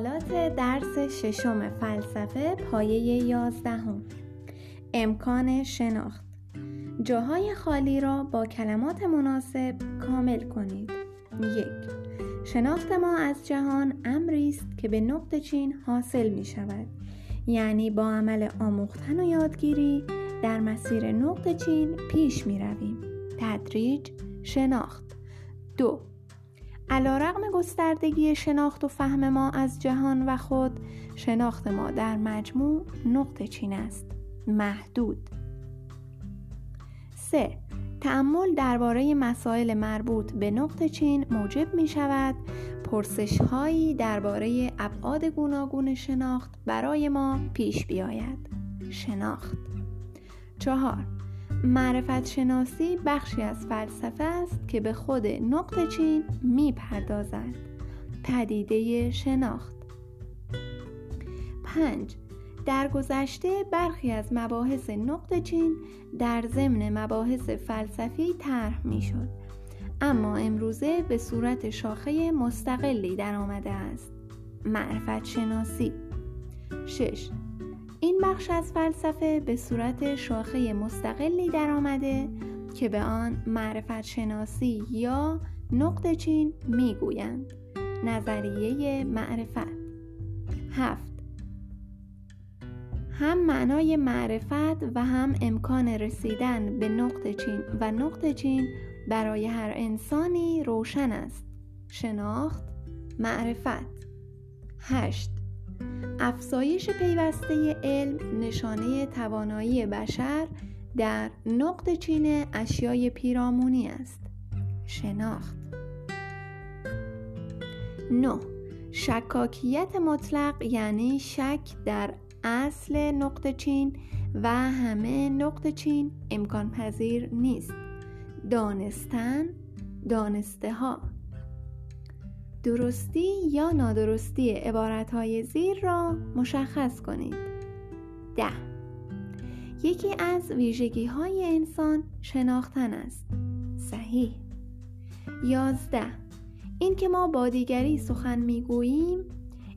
سوالات درس ششم فلسفه پایه یازدهم. امکان شناخت. جاهای خالی را با کلمات مناسب کامل کنید. یک شناخت ما از جهان امری است که به نقط چین حاصل می شود. یعنی با عمل آموختن و یادگیری در مسیر نقط چین پیش می رویم. تدریج شناخت. دو علا رقم گستردگی شناخت و فهم ما از جهان و خود شناخت ما در مجموع نقطه چین است. محدود. 3. تعمل درباره مسائل مربوط به نقطه چین موجب می شود پرسش هایی درباره ابعاد گوناگون شناخت برای ما پیش بیاید. شناخت. چهار. معرفت شناسی بخشی از فلسفه است که به خود نقط چین می پردازد پدیده شناخت. 5. در گذشته برخی از مباحث نقط چین در ضمن مباحث فلسفی طرح می شد اما امروزه به صورت شاخه مستقلی در آمده است. معرفت شناسی 6. این بخش از فلسفه به صورت شاخه مستقلی در آمده که به آن معرفت شناسی یا نقط چین می‌گویند. نظریه معرفت. هفت. هم معنای معرفت و هم امکان رسیدن به نقط چین و نقط چین برای هر انسانی روشن است. شناخت معرفت. هشت. افزایش پیوسته علم نشانه توانایی بشر در نقط چین اشیای پیرامونی است. شناخت. 9. شکاکیت مطلق یعنی شک در اصل نقط چین و همه نقط چین امکان پذیر نیست. دانستن دانسته ها درستی یا نادرستی عبارتهای زیر را مشخص کنید. ده. یکی از ویژگی های انسان شناختن است. صحیح. یازده. اینکه ما با دیگری سخن می‌گوییم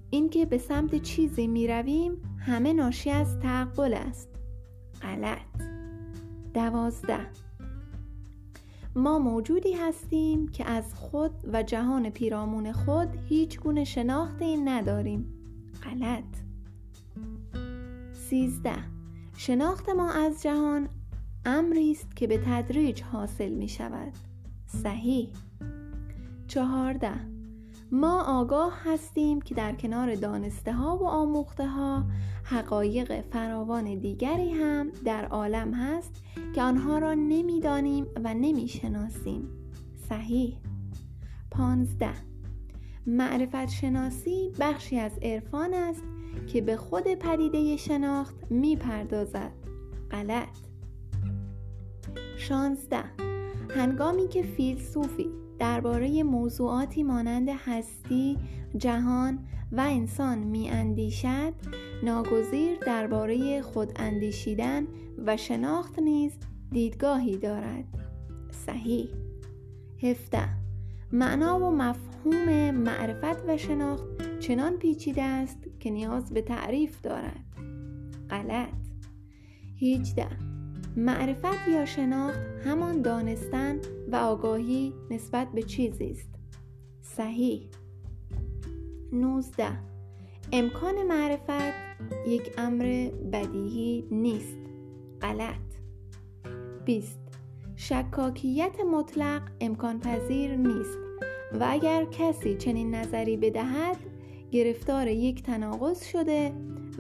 اینکه به سمت چیزی می‌رویم همه ناشی از تعقل است. غلط. دوازده. ما موجودی هستیم که از خود و جهان پیرامون خود هیچ گونه شناختی نداریم. غلط. سیزده. شناخت ما از جهان امری است که به تدریج حاصل می شود صحیح. چهارده. ما آگاه هستیم که در کنار دانسته ها و آموخته ها حقایق فراوان دیگری هم در عالم هست که آنها را نمی‌دانیم و نمی‌شناسیم. صحیح. پانزده. معرفت شناسی بخشی از عرفان است که به خود پدیده شناخت می‌پردازد. غلط. شانزده. هنگامی که فیلسوفی درباره موضوعاتی مانند هستی، جهان و انسان می اندیشد ناگزیر درباره خود اندیشیدن و شناخت نیز دیدگاهی دارد. صحیح. 17 معنا و مفهوم معرفت و شناخت چنان پیچیده است که نیاز به تعریف دارد. غلط. 18 معرفت یا شناخت همان دانستن و آگاهی نسبت به چیزی است. صحیح. 19 امکان معرفت یک امر بدیهی نیست. غلط. 20 شکاکیت مطلق امکان پذیر نیست و اگر کسی چنین نظری بدهد گرفتار یک تناقض شده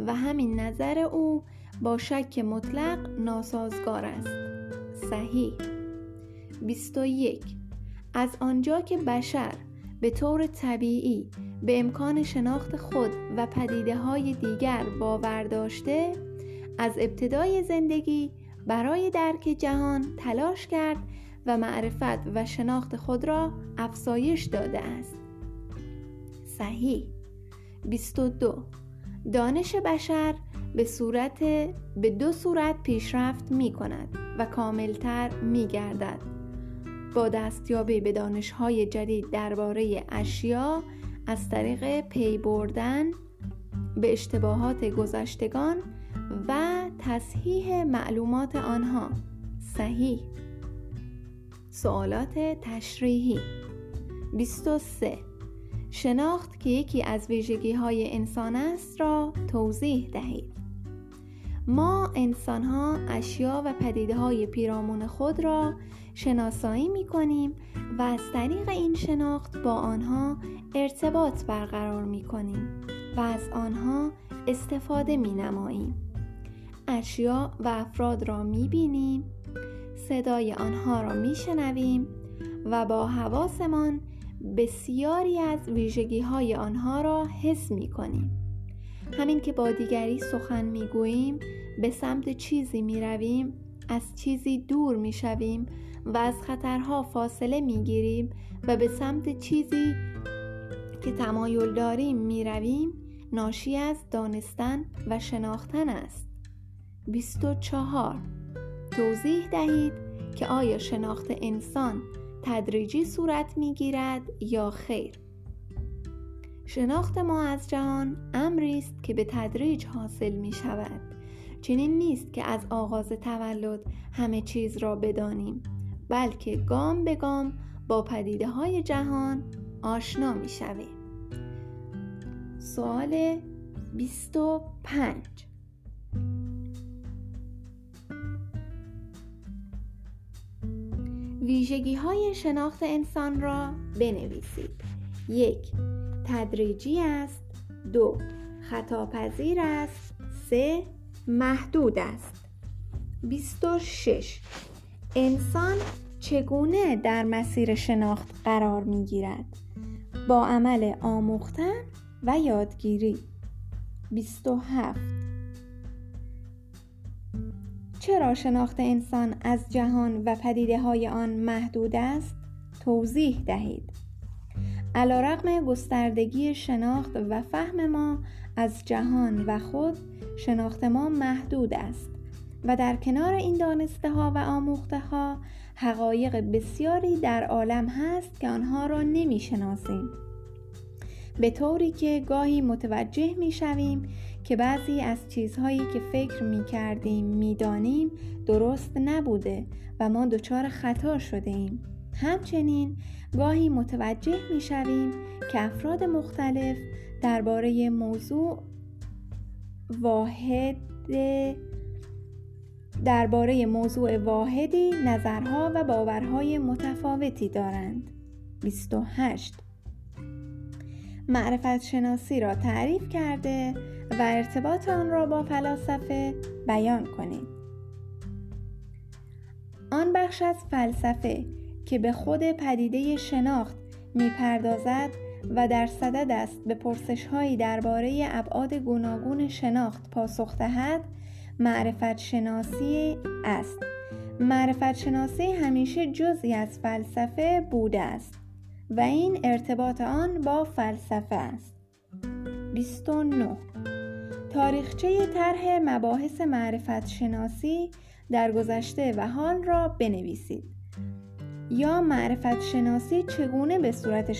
و همین نظر او با شک مطلق ناسازگار است. صحیح. 21 از آنجا که بشر به طور طبیعی به امکان شناخت خود و پدیده های دیگر باور داشته از ابتدای زندگی برای درک جهان تلاش کرد و معرفت و شناخت خود را افزایش داده است. صحیح. 22 دانش بشر به صورت به دو صورت پیشرفت می کند و کاملتر می گردد با دستیابی به دانشهای جدید درباره اشیا از طریق پی بردن به اشتباهات گذشتگان و تصحیح معلومات آنها. صحیح. سوالات تشریحی. 23 شناخت که یکی از ویژگی های انسان است را توضیح دهید. ما انسان ها اشیا و پدیده های پیرامون خود را شناسایی می کنیم و از طریق این شناخت با آنها ارتباط برقرار می کنیم و از آنها استفاده می نماییم اشیا و افراد را می بینیم صدای آنها را می شنویم و با حواسمان بسیاری از ویژگی های آنها را حس می کنیم همین که با دیگری سخن می گوییم به سمت چیزی می رویم از چیزی دور می شویم و از خطرها فاصله می گیریم و به سمت چیزی که تمایل داریم می رویم ناشی از دانستن و شناختن است. 24 توضیح دهید که آیا شناخت انسان تدریجی صورت می گیرد یا خیر؟ شناخت ما از جهان امری است که به تدریج حاصل می شود. چنین نیست که از آغاز تولد همه چیز را بدانیم بلکه گام به گام با پدیده های جهان آشنا می شویم. سوال 25 ویژگی های شناخت انسان را بنویسید. یک تدریجی است. دو خطاپذیر است. سه محدود است. 26 انسان چگونه در مسیر شناخت قرار می گیرد با عمل آموختن و یادگیری. 27 چرا شناخت انسان از جهان و پدیده های آن محدود است؟ توضیح دهید. علا رقم گستردگی شناخت و فهم ما از جهان و خود شناخت ما محدود است و در کنار این دانسته ها و آموخته ها حقایق بسیاری در عالم هست که آنها را نمی شناسیم به طوری که گاهی متوجه می شویم که بعضی از چیزهایی که فکر می کردیم می دانیم درست نبوده و ما دچار خطا شده ایم همچنین گاهی متوجه می شویم که افراد مختلف درباره موضوع واحد درباره موضوع واحدی نظرها و باورهای متفاوتی دارند. 28 معرفت شناسی را تعریف کرده و ارتباط آن را با فلاسفه بیان کنید. آن بخش از فلسفه که به خود پدیده شناخت می‌پردازد و در صدد است به پرسش هایی درباره ابعاد گوناگون شناخت پاسخ دهد معرفت شناسی است. معرفت شناسی همیشه جزی از فلسفه بوده است و این ارتباط آن با فلسفه است. 29 تاریخچه طرح مباحث معرفت شناسی در گذشته و حال را بنویسید. یا معرفت شناسی چگونه به صورت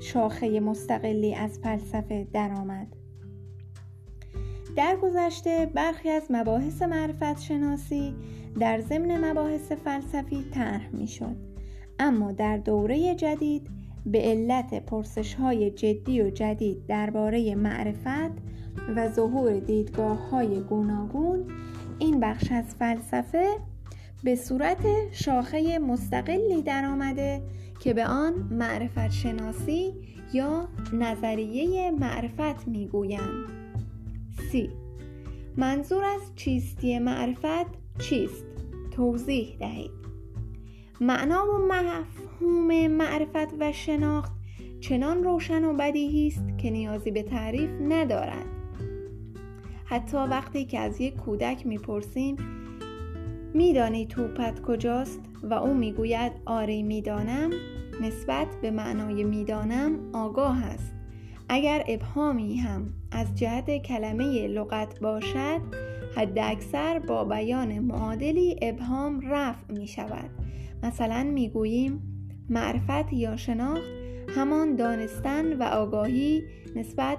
شاخه مستقلی از فلسفه درآمد؟ در گذشته برخی از مباحث معرفت شناسی در ضمن مباحث فلسفی طرح می‌شد. اما در دوره جدید به علت پرسش های جدی و جدید درباره معرفت و ظهور دیدگاه های گوناگون این بخش از فلسفه به صورت شاخه مستقلی درآمده که به آن معرفت شناسی یا نظریه معرفت می‌گویند. سی. منظور از چیستی معرفت چیست؟ توضیح دهید. معنا و مفهوم معرفت و شناخت چنان روشن و بدیهی است که نیازی به تعریف ندارد. حتی وقتی که از یک کودک می‌پرسیم میدانی توپت کجاست؟ و او می‌گوید آره می‌دانم. نسبت به معنای می‌دانم آگاه است. اگر ابهامی هم از جهت کلمه لغت باشد حد اکثر با بیان معادلی ابهام رفع می شود مثلا می گوییم معرفت یا شناخت همان دانستن و آگاهی نسبت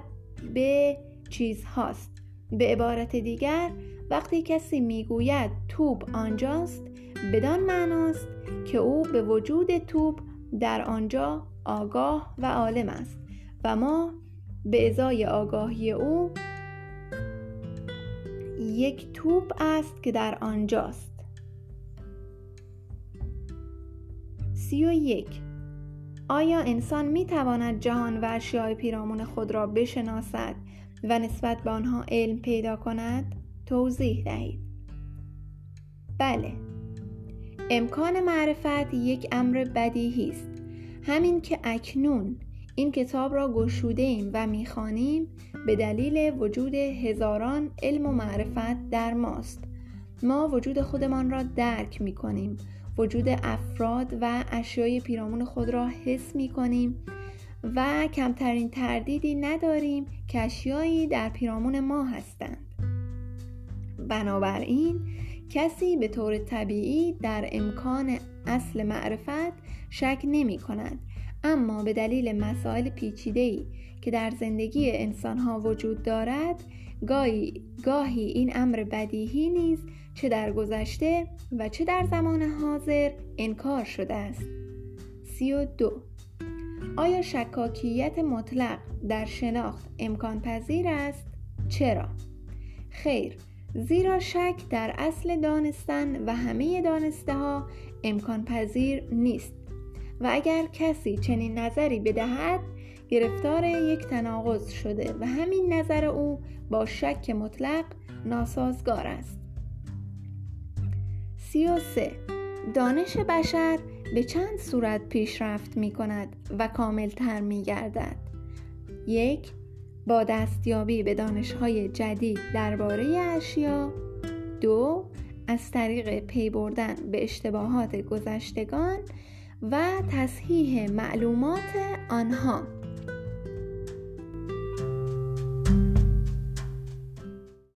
به چیزهاست. به عبارت دیگر وقتی کسی می‌گوید توپ آنجاست بدان معناست که او به وجود توپ در آنجا آگاه و عالم است و ما به ازای آگاهی او یک توپ است که در آنجاست سی و یک آیا انسان می تواند جهان و اشیاء پیرامون خود را بشناسد و نسبت به آنها علم پیدا کند؟ توضیح دهید. بله. امکان معرفت یک امر بدیهی است. همین که اکنون این کتاب را گشوده ایم و می‌خوانیم به دلیل وجود هزاران علم و معرفت در ماست. ما وجود خودمان را درک می کنیم وجود افراد و اشیای پیرامون خود را حس می کنیم و کمترین تردیدی نداریم که اشیایی در پیرامون ما هستند بنابراین کسی به طور طبیعی در امکان اصل معرفت شک نمی کند اما به دلیل مسائل پیچیده‌ای که در زندگی انسانها وجود دارد گاهی, گاهی این امر بدیهی نیز چه در گذشته و چه در زمان حاضر انکار شده است سی و دو آیا شکاکیت مطلق در شناخت امکان پذیر است؟ چرا؟ خیر زیرا شک در اصل دانستن و همه دانسته ها امکان پذیر نیست. و اگر کسی چنین نظری بدهد گرفتار یک تناقض شده و همین نظر او با شک مطلق ناسازگار است. سی و سه. دانش بشر به چند صورت پیشرفت می کند و کاملتر می گردد یک با دستیابی به دانشهای جدید درباره اشیا. دو از طریق پی بردن به اشتباهات گذشتگان و تصحیح معلومات آنها.